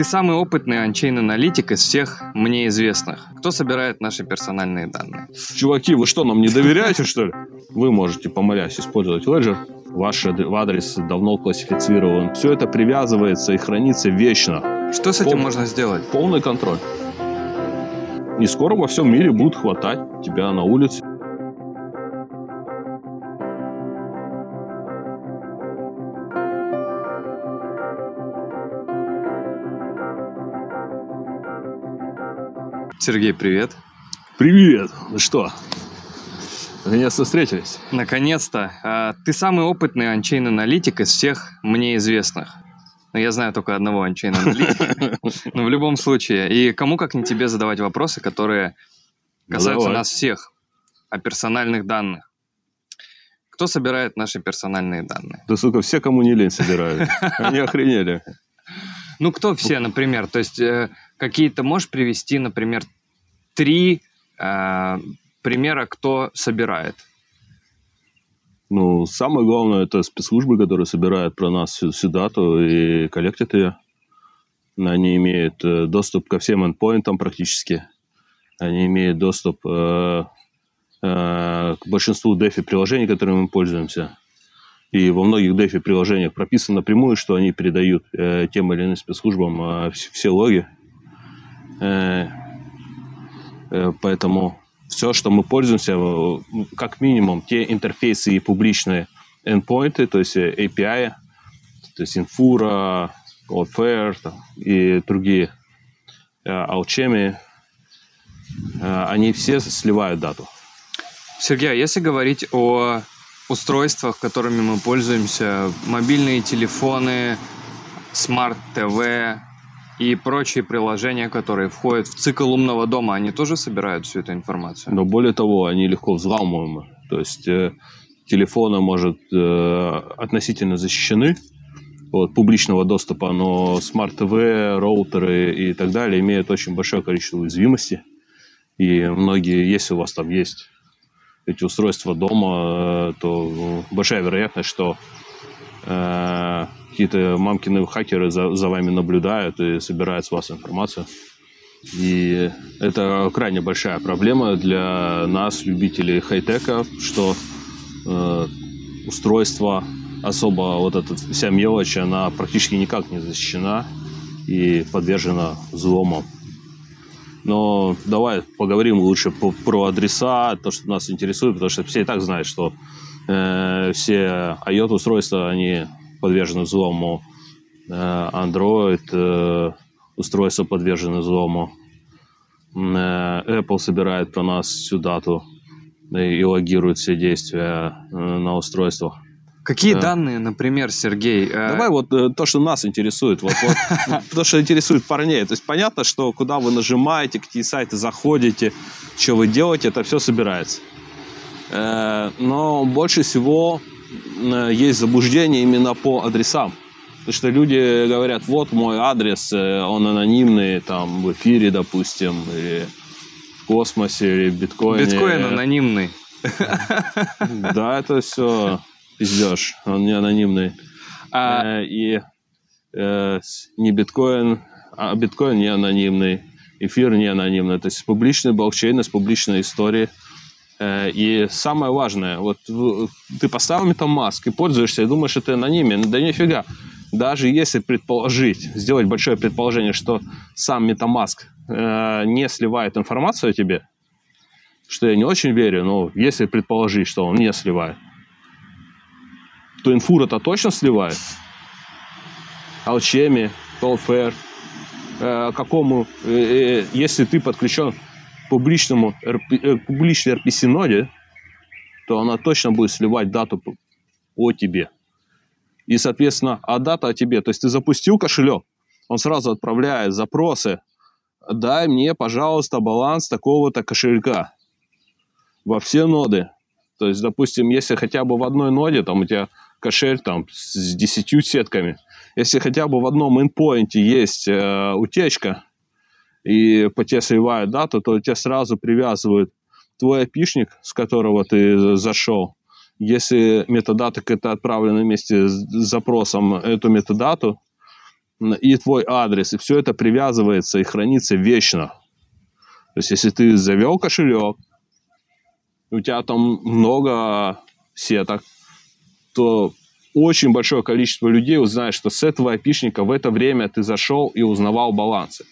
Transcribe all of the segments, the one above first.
Ты самый опытный ончейн-аналитик из всех мне известных. Кто собирает наши персональные данные? Чуваки, вы что, нам не доверяете, что ли? Вы можете, помолясь, использовать Ledger. Ваш адрес давно классифицирован. Все это привязывается и хранится вечно. Что с этим Пол... можно сделать? Полный контроль. И скоро во всем мире будут хватать тебя на улице. Сергей, привет. Привет. Ну что, наконец-то встретились? Наконец-то. А, ты самый опытный ончейн-аналитик из всех мне известных. Но я знаю только одного ончейн-аналитика. Но в любом случае. И кому как не тебе задавать вопросы, которые ну, касаются нас всех, о персональных данных. Кто собирает наши персональные данные? Да, сука, все, кому не лень, собирают. Они охренели. Ну, кто все, например? То есть э, какие-то можешь привести, например, три э, примера, кто собирает? Ну, самое главное, это спецслужбы, которые собирают про нас всю, всю дату и коллектят ее. Они имеют э, доступ ко всем эндпоинтам практически. Они имеют доступ э, э, к большинству DeFi приложений, которыми мы пользуемся. И во многих DeFi приложениях прописано напрямую, что они передают э, тем или иным спецслужбам э, все логи. Э, э, поэтому все, что мы пользуемся, э, как минимум, те интерфейсы и публичные endpoints, то есть API, то есть Infura, Cloudflare и другие Alchemy, они все сливают дату. Сергей, а если говорить о устройствах, которыми мы пользуемся, мобильные телефоны, смарт-ТВ и прочие приложения, которые входят в цикл умного дома, они тоже собирают всю эту информацию? Но более того, они легко взламываемы. То есть э, телефоны, может, э, относительно защищены от публичного доступа, но смарт-ТВ, роутеры и так далее имеют очень большое количество уязвимости. И многие, если у вас там есть эти устройства дома, э, то большая вероятность, что э, какие-то мамкины хакеры за, за вами наблюдают и собирают с вас информацию. И это крайне большая проблема для нас, любителей хай-тека, что э, устройство особо вот эта вся мелочь, она практически никак не защищена и подвержена взломам. Но давай поговорим лучше по, про адреса, то, что нас интересует, потому что все и так знают, что э, все IOT-устройства, они подвержены взлому. Э, Android э, устройства подвержены взлому. Э, Apple собирает про нас всю дату и логирует все действия на устройствах. Какие да. данные, например, Сергей? Э, Давай вот э, то, что нас интересует, вот, вот то, что интересует парней. То есть понятно, что куда вы нажимаете, какие сайты заходите, что вы делаете, это все собирается. Э, но больше всего есть заблуждение именно по адресам. Потому что люди говорят, вот мой адрес, он анонимный, там, в эфире, допустим, или в космосе, или в биткоине. Биткоин анонимный. Да, это все пиздеж, он не анонимный. А... Э, и э, не биткоин, а биткоин не анонимный, эфир не анонимный. То есть публичный блокчейн с публичной историей. Э, и самое важное, вот ты поставил MetaMask и пользуешься, и думаешь, что ты анонимен. Да нифига. Даже если предположить, сделать большое предположение, что сам MetaMask э, не сливает информацию о тебе, что я не очень верю, но если предположить, что он не сливает, то инфура-то точно сливает. Алчеми, Cloudflare, э, какому, если ты подключен к публичному, э, публичной RPC-ноде, то она точно будет сливать дату о тебе. И, соответственно, а дата о тебе, то есть ты запустил кошелек, он сразу отправляет запросы, дай мне, пожалуйста, баланс такого-то кошелька во все ноды. То есть, допустим, если хотя бы в одной ноде, там у тебя кошель там с 10 сетками. Если хотя бы в одном endpoint есть э, утечка, и по тебе сливают дату, то тебе сразу привязывают твой опишник, с которого ты зашел. Если метадата это отправлена вместе с запросом эту метадату, и твой адрес, и все это привязывается и хранится вечно. То есть, если ты завел кошелек, у тебя там много сеток, то очень большое количество людей узнает, что с этого айпишника в это время ты зашел и узнавал балансы.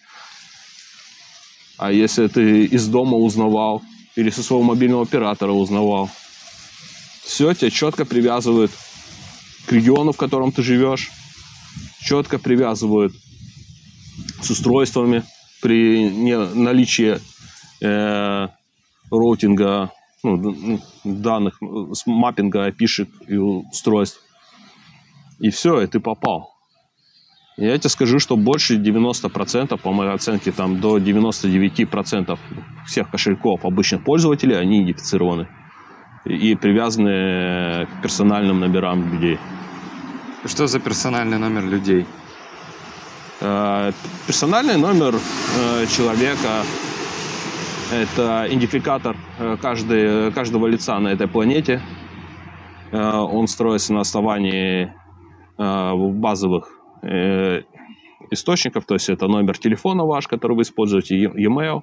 А если ты из дома узнавал или со своего мобильного оператора узнавал, все тебя четко привязывают к региону, в котором ты живешь, четко привязывают с устройствами при наличии э, роутинга, ну, данных, с маппинга опишек и устройств. И все, и ты попал. Я тебе скажу, что больше 90%, по моей оценке, там до 99% всех кошельков обычных пользователей, они идентифицированы и привязаны к персональным номерам людей. Что за персональный номер людей? Э, персональный номер э, человека – это идентификатор э, каждой, каждого лица на этой планете. Он строится на основании базовых э, источников, то есть это номер телефона ваш, который вы используете, e-mail,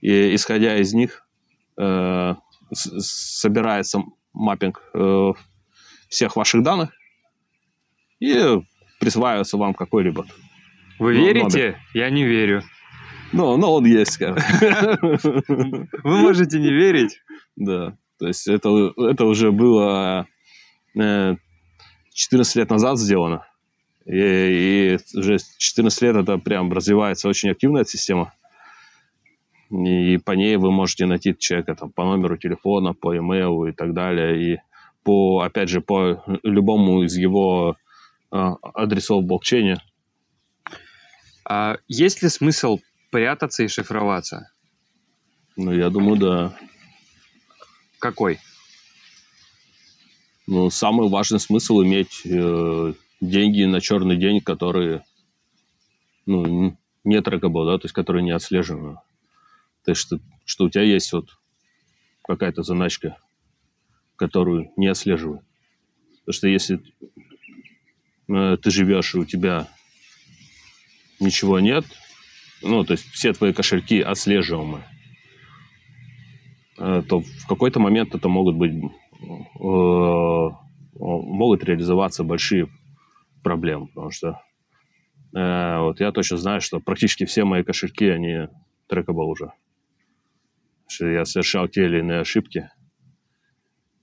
и исходя из них э, собирается маппинг э, всех ваших данных и присваивается вам какой-либо. Вы ну, верите? Номер. Я не верю. Ну, ну, он есть. Вы можете не верить? Да. То есть это, это уже было 14 э, лет назад сделано. И, и уже 14 лет это прям развивается очень активная система. И по ней вы можете найти человека там, по номеру телефона, по имейлу и так далее. И по, опять же, по любому из его э, адресов блокчейна. А есть ли смысл прятаться и шифроваться? Ну, я думаю, да. Какой? Ну, самый важный смысл иметь э, деньги на черный день, которые ну, не трекабл, да, то есть которые не отслеживаемы. То есть что, что у тебя есть вот какая-то заначка, которую не отслеживают. Потому что если э, ты живешь, и у тебя ничего нет, ну, то есть все твои кошельки отслеживаемы, э, то в какой-то момент это могут быть э, могут реализоваться большие проблем, потому что э, вот я точно знаю, что практически все мои кошельки, они трекабл уже. Что я совершал те или иные ошибки.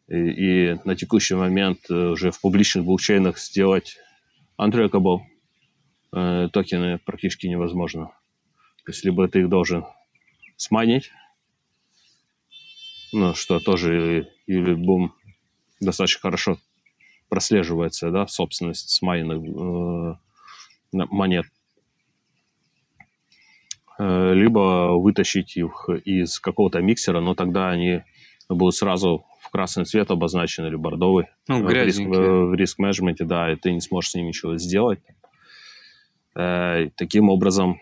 И, и на текущий момент э, уже в публичных блокчейнах сделать untrackable э, токены практически невозможно. То есть либо ты их должен сманить, ну, что тоже или бум достаточно хорошо прослеживается, да, собственность смайных э, монет. Э, либо вытащить их из какого-то миксера, но тогда они будут сразу в красный цвет обозначены или бордовый. Ну, в риск, в риск-менеджменте, да, и ты не сможешь с ним ничего сделать. Э, таким образом,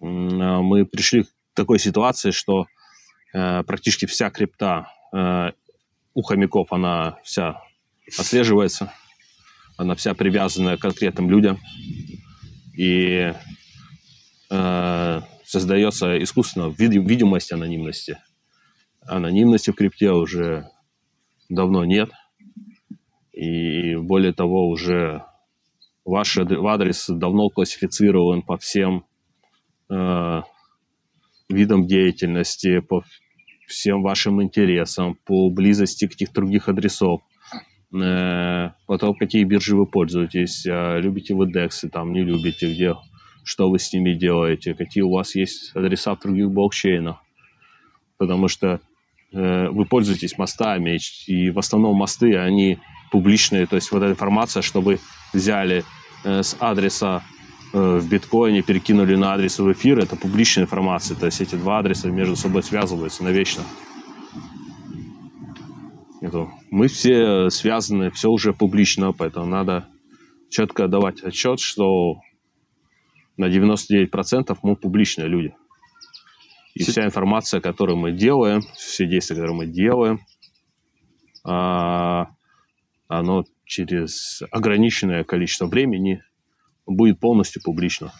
э, мы пришли к такой ситуации, что э, практически вся крипта э, у хомяков, она вся отслеживается. Она вся привязана к конкретным людям. И э, создается искусственно вид- видимость анонимности. Анонимности в крипте уже давно нет. И более того, уже ваш адрес давно классифицирован по всем э, видам деятельности, по всем вашим интересам, по близости к этих других адресов. Э, потом какие биржи вы пользуетесь, э, любите вы DEX, там не любите, где, что вы с ними делаете, какие у вас есть адреса в других блокчейнах. Потому что э, вы пользуетесь мостами, и в основном мосты, они публичные, то есть вот эта информация, что вы взяли э, с адреса э, в биткоине, перекинули на адрес в эфир, это публичная информация, то есть эти два адреса между собой связываются навечно. Это, мы все связаны, все уже публично, поэтому надо четко давать отчет, что на 99% мы публичные люди. И вся информация, которую мы делаем, все действия, которые мы делаем, а, оно через ограниченное количество времени будет полностью публично.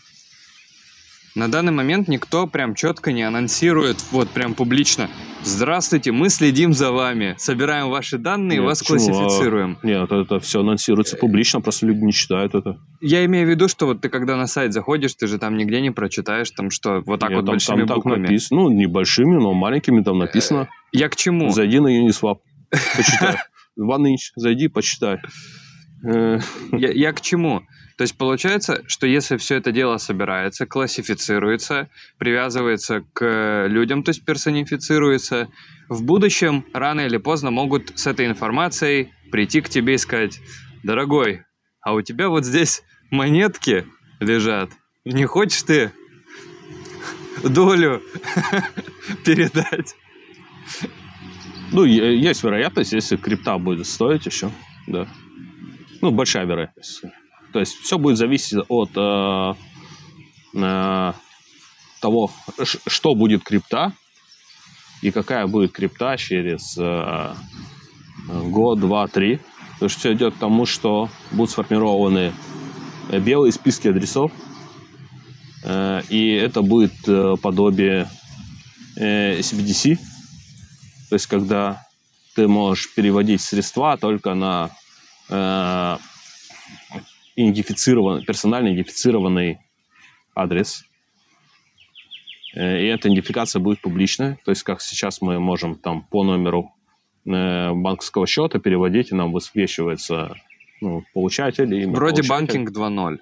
На данный момент никто прям четко не анонсирует, вот прям публично. Здравствуйте, мы следим за вами, собираем ваши данные, Нет, вас почему? классифицируем. Нет, это все анонсируется публично, просто люди не читают это. Я имею в виду, что вот ты когда на сайт заходишь, ты же там нигде не прочитаешь, там что, вот так Нет, вот там, большими там так буквами. написано, ну, небольшими, но маленькими там написано. Я к чему? Зайди на Uniswap, почитай. OneInch, зайди, почитай. Э, Я, я к чему? То есть получается, что если все это дело собирается, классифицируется, привязывается к людям, то есть персонифицируется, в будущем рано или поздно могут с этой информацией прийти к тебе и сказать, дорогой, а у тебя вот здесь монетки лежат, не хочешь ты долю передать? Ну, есть вероятность, если крипта будет стоить еще, да. Ну, большая вероятность. То есть все будет зависеть от э, э, того, что будет крипта и какая будет крипта через э, год, два, три. Потому что все идет к тому, что будут сформированы э, белые списки адресов, э, и это будет э, подобие э, SBDC, то есть, когда ты можешь переводить средства только на э, идентифицированный, персонально идентифицированный адрес. Э, И эта идентификация будет публичная. То есть, как сейчас мы можем там по номеру э, банковского счета переводить, и нам высвечивается ну, получатель. и имя Вроде получателя. банкинг 2.0.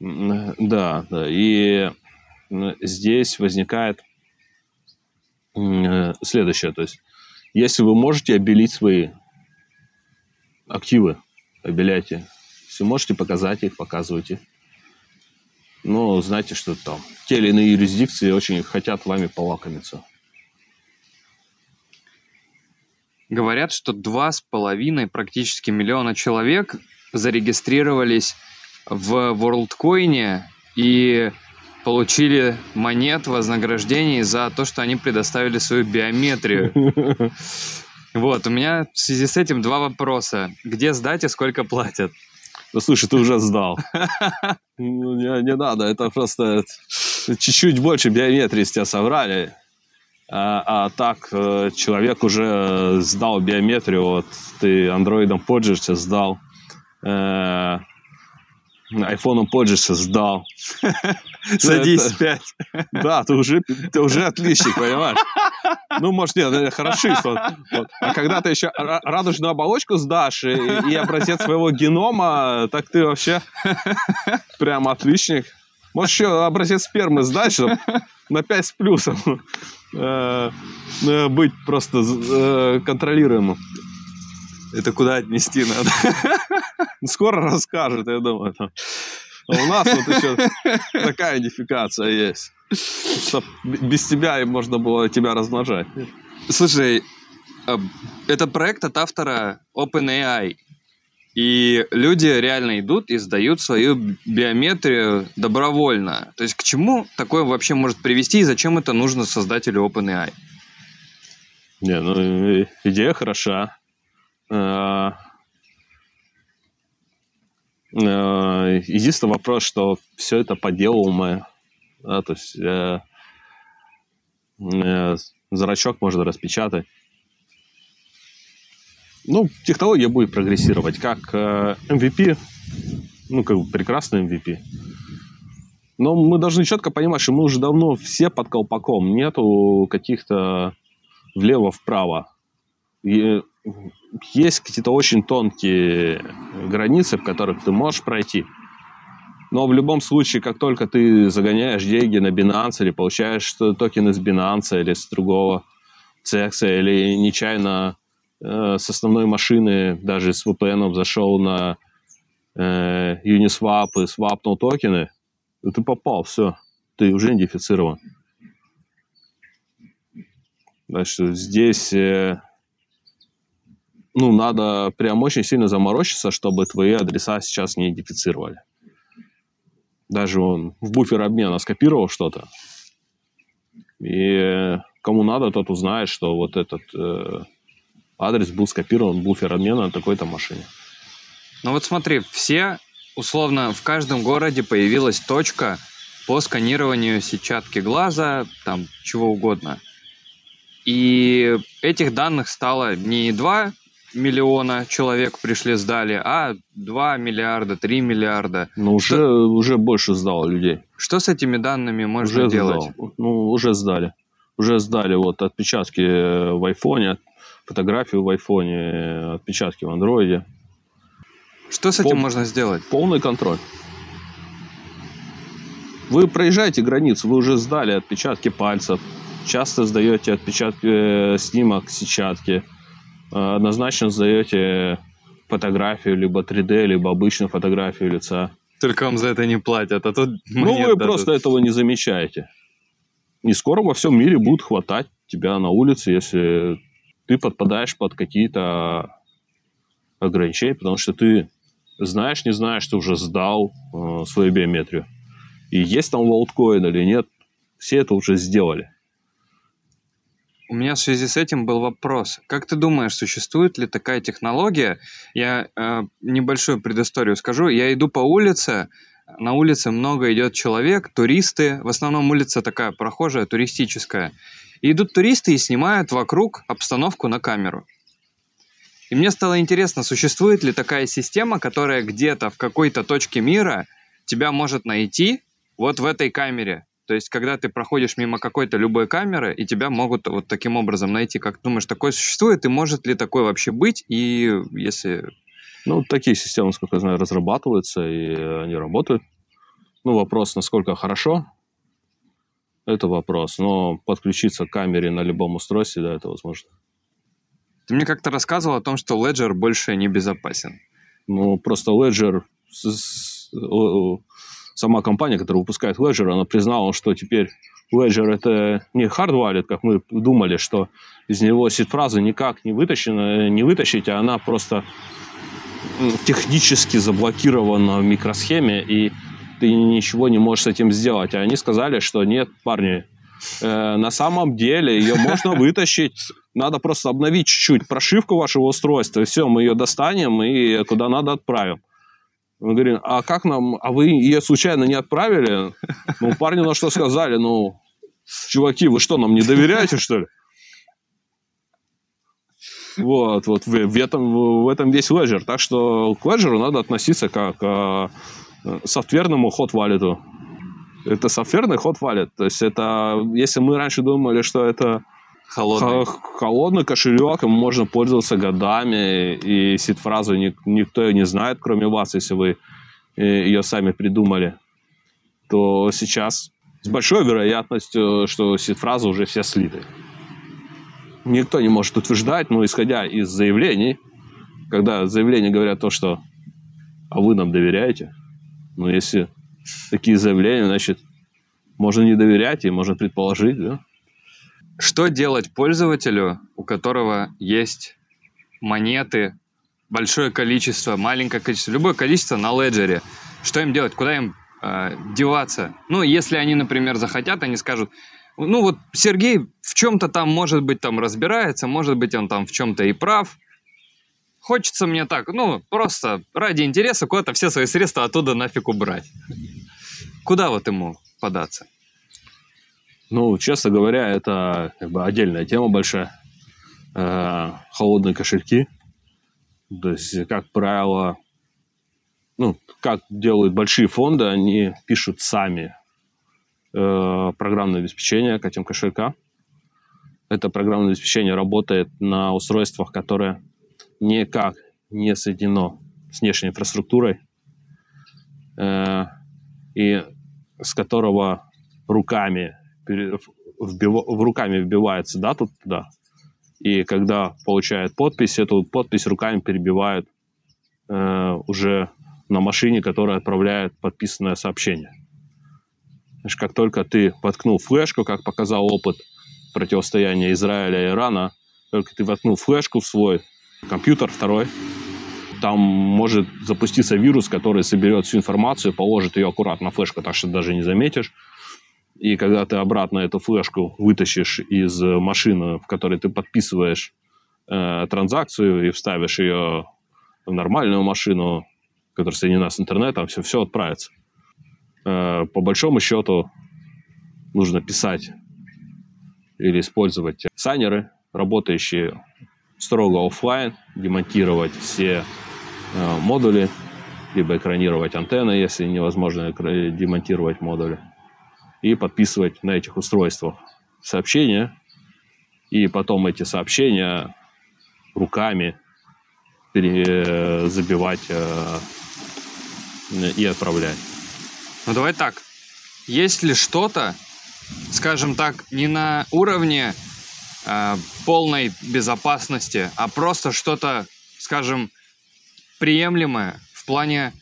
М, Да, да. И здесь возникает э, следующее. То есть, если вы можете обелить свои активы, обеляйте. Если можете показать их, показывайте. Но знайте, что там те или иные юрисдикции очень хотят вами полакомиться. Говорят, что два с половиной практически миллиона человек зарегистрировались в WorldCoin и получили монет вознаграждений за то, что они предоставили свою биометрию. Вот, у меня в связи с этим два вопроса. Где сдать и сколько платят? Ну, слушай, ты уже сдал. Ну, Не, не надо, это просто чуть-чуть больше биометрии с тебя соврали. А, а так, э, человек уже сдал биометрию, вот ты андроидом пользуешься, сдал. Э, айфоном пользуешься, сдал. Садись, это- пять. Да, ты уже, ты уже отличник, понимаешь? Ну, может, нет, это хорошист. вот, вот. А когда ты еще ра- радужную оболочку сдашь и, и образец своего генома, так ты вообще прям отличник. Можешь еще образец спермы сдать, чтобы на 5 с плюсом э, э, быть просто э, контролируемым. Это куда отнести надо? Скоро расскажет, я думаю. А у нас вот еще такая идентификация есть. Чтоб без тебя и можно было тебя размножать. Слушай, а, это проект от автора OpenAI. И люди реально идут и сдают свою биометрию добровольно. То есть к чему такое вообще может привести и зачем это нужно создателю OpenAI? Не, ну идея хороша. Э, Единственный вопрос, что все это поделываемое. Да, то есть э, э, зрачок можно распечатать. Ну, технология будет прогрессировать. Как э, MVP, ну, как бы прекрасный MVP. Но мы должны четко понимать, что мы уже давно все под колпаком. Нету каких-то влево-вправо. И есть какие-то очень тонкие границы, в которых ты можешь пройти. Но в любом случае, как только ты загоняешь деньги на Binance или получаешь токены с Binance или с другого CX, или нечаянно э, с основной машины, даже с VPN зашел на э, Uniswap и свапнул токены, то ты попал, все, ты уже идентифицирован. Что здесь э, ну, надо прям очень сильно заморочиться, чтобы твои адреса сейчас не идентифицировали. Даже он в буфер обмена скопировал что-то. И кому надо, тот узнает, что вот этот э, адрес был скопирован в буфер обмена на такой-то машине. Ну вот смотри, все условно в каждом городе появилась точка по сканированию сетчатки глаза, там чего угодно. И этих данных стало не 2 миллиона человек пришли, сдали, а 2 миллиарда, 3 миллиарда. Ну, уже, что, уже больше сдало людей. Что с этими данными можно уже делать? Сдал. Ну, уже сдали. Уже сдали вот отпечатки в айфоне, фотографию в айфоне, отпечатки в андроиде. Что с этим Пол... можно сделать? Полный контроль. Вы проезжаете границу, вы уже сдали отпечатки пальцев, часто сдаете отпечатки, э, снимок сетчатки, однозначно сдаете фотографию, либо 3D, либо обычную фотографию лица. Только вам за это не платят, а тут Ну, вы дадут. просто этого не замечаете. Не скоро во всем мире будут хватать тебя на улице, если ты подпадаешь под какие-то ограничения, потому что ты знаешь, не знаешь, ты уже сдал э, свою биометрию. И есть там волткоин или нет, все это уже сделали. У меня в связи с этим был вопрос. Как ты думаешь, существует ли такая технология? Я э, небольшую предысторию скажу. Я иду по улице, на улице много идет человек, туристы. В основном улица такая прохожая, туристическая. И идут туристы и снимают вокруг обстановку на камеру. И мне стало интересно, существует ли такая система, которая где-то в какой-то точке мира тебя может найти вот в этой камере. То есть, когда ты проходишь мимо какой-то любой камеры, и тебя могут вот таким образом найти. Как думаешь, такое существует, и может ли такое вообще быть? И если... Ну, такие системы, насколько я знаю, разрабатываются, и они работают. Ну, вопрос, насколько хорошо, это вопрос. Но подключиться к камере на любом устройстве, да, это возможно. Ты мне как-то рассказывал о том, что Ledger больше не безопасен. Ну, просто Ledger, сама компания, которая выпускает Ledger, она признала, что теперь Ledger это не hard wallet, как мы думали, что из него сид-фразы никак не, вытащена, не вытащить, а она просто технически заблокирована в микросхеме, и ты ничего не можешь с этим сделать. А они сказали, что нет, парни, э, на самом деле ее можно вытащить надо просто обновить чуть-чуть прошивку вашего устройства, и все, мы ее достанем и куда надо отправим. Мы говорим, а как нам, а вы ее случайно не отправили? Ну, парни на что сказали, ну, чуваки, вы что, нам не доверяете, что ли? Вот, вот в, в, этом, в этом весь Ledger. Так что к Ledger надо относиться как к э, софтверному ход-валету. Это софтверный ход-валет. То есть это, если мы раньше думали, что это Холодный. Холодный кошелек, им можно пользоваться годами, и сид-фразу никто не знает, кроме вас, если вы э, ее сами придумали, то сейчас с большой вероятностью, что сид-фразы уже все слиты. Никто не может утверждать, но исходя из заявлений, когда заявления говорят то, что «а вы нам доверяете?», ну, если такие заявления, значит, можно не доверять и можно предположить, да? Что делать пользователю, у которого есть монеты, большое количество, маленькое количество, любое количество на леджере? Что им делать? Куда им э, деваться? Ну, если они, например, захотят, они скажут, ну вот Сергей в чем-то там, может быть, там разбирается, может быть, он там в чем-то и прав. Хочется мне так, ну, просто ради интереса куда-то все свои средства оттуда нафиг убрать. Куда вот ему податься? Ну, честно говоря, это как бы отдельная тема большая. Э, холодные кошельки. То есть, как правило, ну, как делают большие фонды, они пишут сами э, программное обеспечение к этим кошелькам. Это программное обеспечение работает на устройствах, которые никак не соединено с внешней инфраструктурой, э, и с которого руками вбив, руками вбивается дату туда, и когда получает подпись, эту подпись руками перебивают э, уже на машине, которая отправляет подписанное сообщение. Значит, как только ты воткнул флешку, как показал опыт противостояния Израиля и Ирана, только ты воткнул флешку в свой компьютер второй, там может запуститься вирус, который соберет всю информацию, положит ее аккуратно на флешку, так что даже не заметишь, и когда ты обратно эту флешку вытащишь из машины, в которой ты подписываешь э, транзакцию и вставишь ее в нормальную машину, которая соединена с интернетом, все, все отправится. Э, по большому счету нужно писать или использовать сайнеры, работающие строго офлайн, демонтировать все э, модули, либо экранировать антенны, если невозможно демонтировать модули, и подписывать на этих устройствах сообщения, и потом эти сообщения руками пере, забивать э, и отправлять. Ну давай так. Есть ли что-то, скажем так, не на уровне э, полной безопасности, а просто что-то, скажем, приемлемое в плане,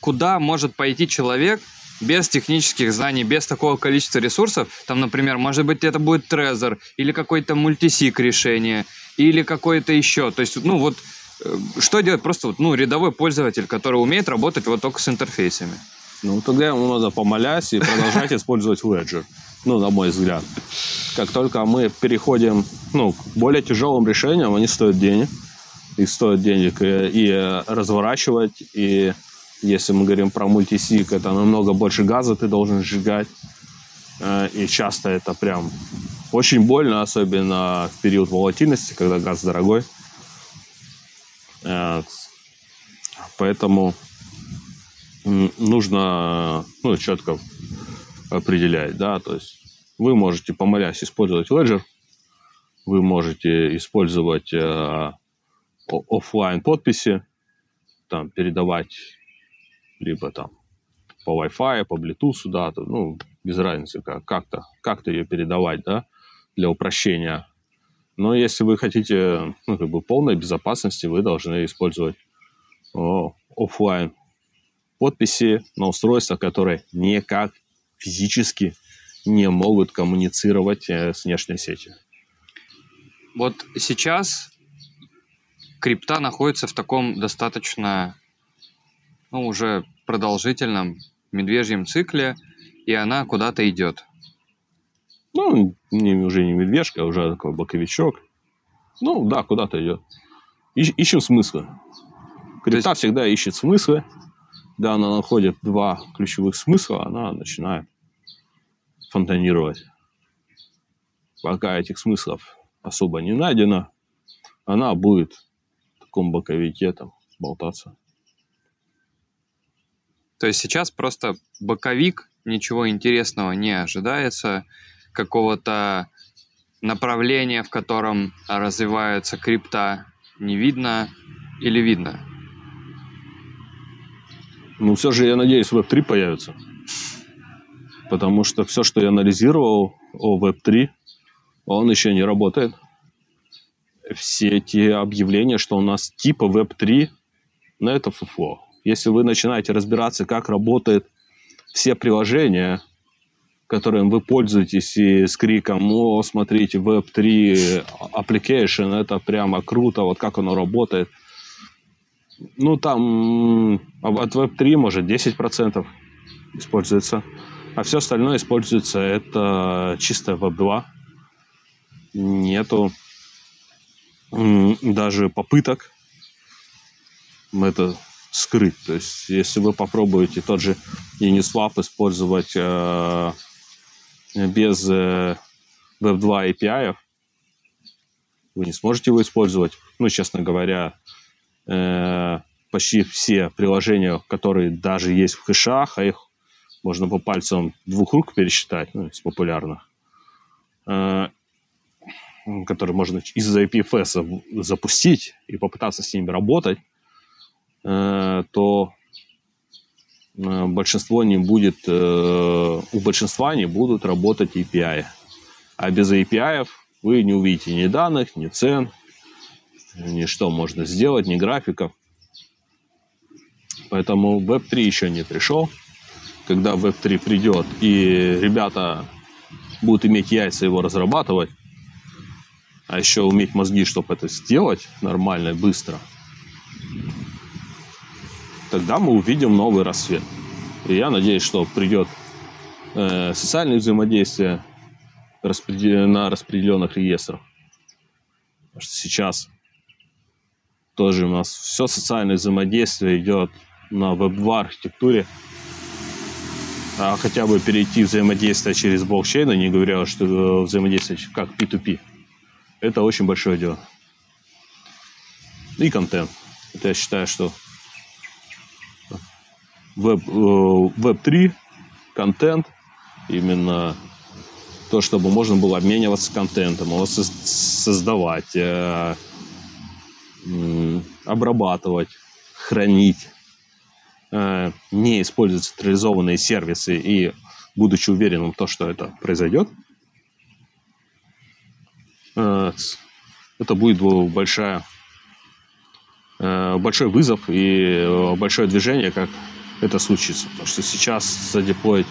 куда может пойти человек без технических знаний, без такого количества ресурсов, там, например, может быть, это будет Trezor или какой-то мультисик решение, или какое-то еще. То есть, ну вот, э, что делать просто вот, ну, рядовой пользователь, который умеет работать вот только с интерфейсами? Ну, тогда ему надо помолясь и продолжать использовать Ledger. Ну, на мой взгляд. Как только мы переходим ну, к более тяжелым решениям, они стоят денег. Их стоят денег и, и разворачивать, и если мы говорим про мультисик, это намного больше газа ты должен сжигать. Э, и часто это прям очень больно, особенно в период волатильности, когда газ дорогой. Э, поэтому нужно ну, четко определять, да, то есть вы можете, помолясь, использовать Ledger, вы можете использовать э, офлайн подписи, там передавать либо там по Wi-Fi, по Bluetooth, да, то, ну, без разницы, как, как-то, как-то ее передавать, да, для упрощения. Но если вы хотите, ну, как бы полной безопасности, вы должны использовать офлайн подписи на устройствах, которые никак физически не могут коммуницировать э, с внешней сетью. Вот сейчас крипта находится в таком достаточно, ну, уже продолжительном медвежьем цикле, и она куда-то идет. Ну, не, уже не медвежка, а уже такой боковичок. Ну, да, куда-то идет. Ищ, ищем смыслы. Крипта есть... всегда ищет смыслы, когда она находит два ключевых смысла, она начинает фонтанировать. Пока этих смыслов особо не найдено, она будет в таком боковике там болтаться. То есть сейчас просто боковик, ничего интересного не ожидается, какого-то направления, в котором развивается крипта, не видно или видно? Ну, все же, я надеюсь, Web3 появится. Потому что все, что я анализировал о Web3, он еще не работает. Все эти объявления, что у нас типа Web3, на это фуфло. Если вы начинаете разбираться, как работают все приложения, которым вы пользуетесь и с криком «О, смотрите, Web3 application, это прямо круто, вот как оно работает», ну, там от Web3, может, 10% используется. А все остальное используется, это чисто Web2. Нету даже попыток это скрыть. То есть, если вы попробуете тот же Uniswap использовать э, без э, Web2 API, вы не сможете его использовать. Ну, честно говоря, Э, почти все приложения, которые даже есть в хэшах, а их можно по пальцам двух рук пересчитать, ну, из популярных, э, которые можно из IPFS запустить и попытаться с ними работать, то э, большинство не будет, э, у большинства не будут работать API. А без API вы не увидите ни данных, ни цен, ни что можно сделать, ни графиков. Поэтому Web3 еще не пришел. Когда Web3 придет и ребята будут иметь яйца его разрабатывать, а еще уметь мозги, чтобы это сделать нормально быстро, тогда мы увидим новый рассвет. И я надеюсь, что придет э, социальное взаимодействие на распределенных реестрах. Потому что сейчас тоже у нас все социальное взаимодействие идет на Web2 архитектуре, а хотя бы перейти взаимодействие через блокчейн, не говоря, что взаимодействовать как P2P. Это очень большое дело. И контент. Это я считаю, что Web, Web3, контент, именно то, чтобы можно было обмениваться контентом, его создавать, э, обрабатывать, хранить, э, не использовать централизованные сервисы и будучи уверенным в том, что это произойдет, э, это будет большая, большой вызов и большое движение, как это случится. Потому что сейчас задеплоить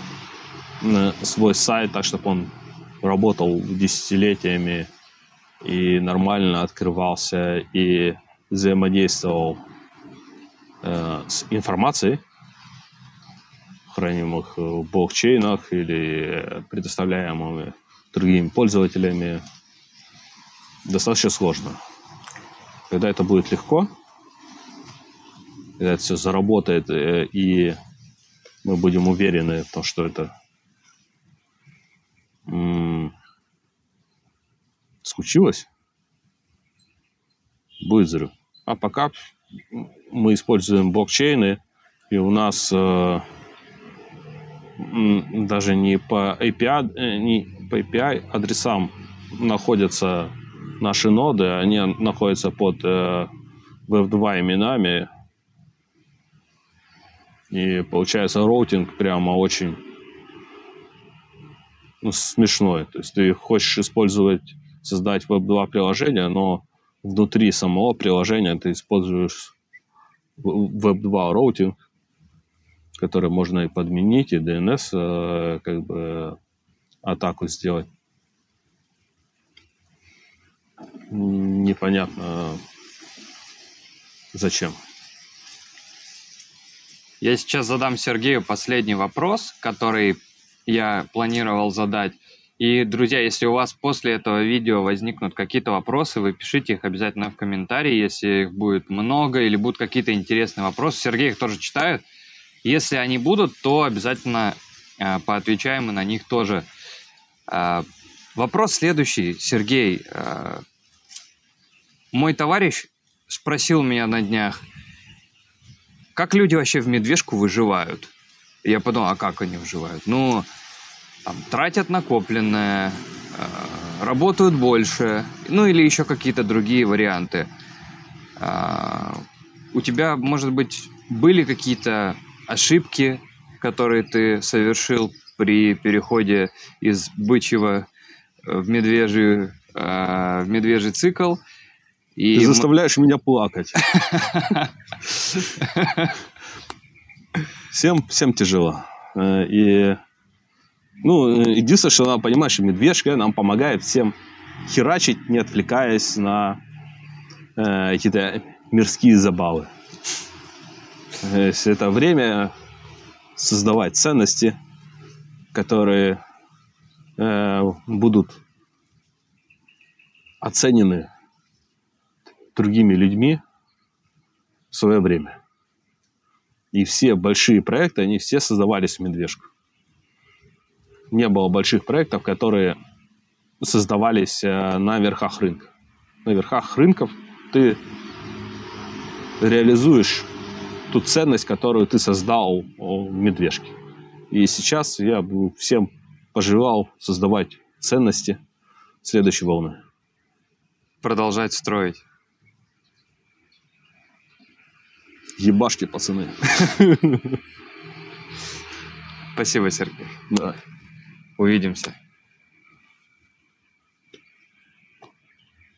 свой сайт так, чтобы он работал десятилетиями и нормально открывался и взаимодействовал э, с информацией, хранимых в блокчейнах или предоставляемыми другими пользователями, достаточно сложно. Когда это будет легко, когда это все заработает, э, и мы будем уверены в том, что это случилось, будет взрыв. А пока мы используем блокчейны, и у нас э, даже не по API, э, не по API адресам находятся наши ноды, они находятся под э, Web2 именами. И получается роутинг прямо очень ну, смешной. То есть ты хочешь использовать, создать веб-2 приложение, но внутри самого приложения ты используешь веб-2 роутинг, который можно и подменить, и DNS э, как бы атаку сделать. Непонятно зачем. Я сейчас задам Сергею последний вопрос, который я планировал задать. И, друзья, если у вас после этого видео возникнут какие-то вопросы, вы пишите их обязательно в комментарии, если их будет много или будут какие-то интересные вопросы. Сергей их тоже читает. Если они будут, то обязательно э, поотвечаем мы на них тоже. Э, вопрос следующий, Сергей. Э, мой товарищ спросил меня на днях, как люди вообще в медвежку выживают? Я подумал, а как они выживают? Ну, там, тратят накопленное, э, работают больше, ну или еще какие-то другие варианты. Э, у тебя, может быть, были какие-то ошибки, которые ты совершил при переходе из бычьего в медвежий, э, в медвежий цикл? И Ты заставляешь м... меня плакать. Всем, всем тяжело. Э, и ну, единственное, что надо понимать, что медвежка нам помогает всем херачить, не отвлекаясь на э, какие-то мирские забавы. То есть это время создавать ценности, которые э, будут оценены другими людьми в свое время. И все большие проекты, они все создавались в медвежку не было больших проектов, которые создавались э, на верхах рынка. На верхах рынков ты реализуешь ту ценность, которую ты создал в медвежке. И сейчас я бы всем пожелал создавать ценности следующей волны. Продолжать строить. Ебашки, пацаны. Спасибо, Сергей. Да. Увидимся.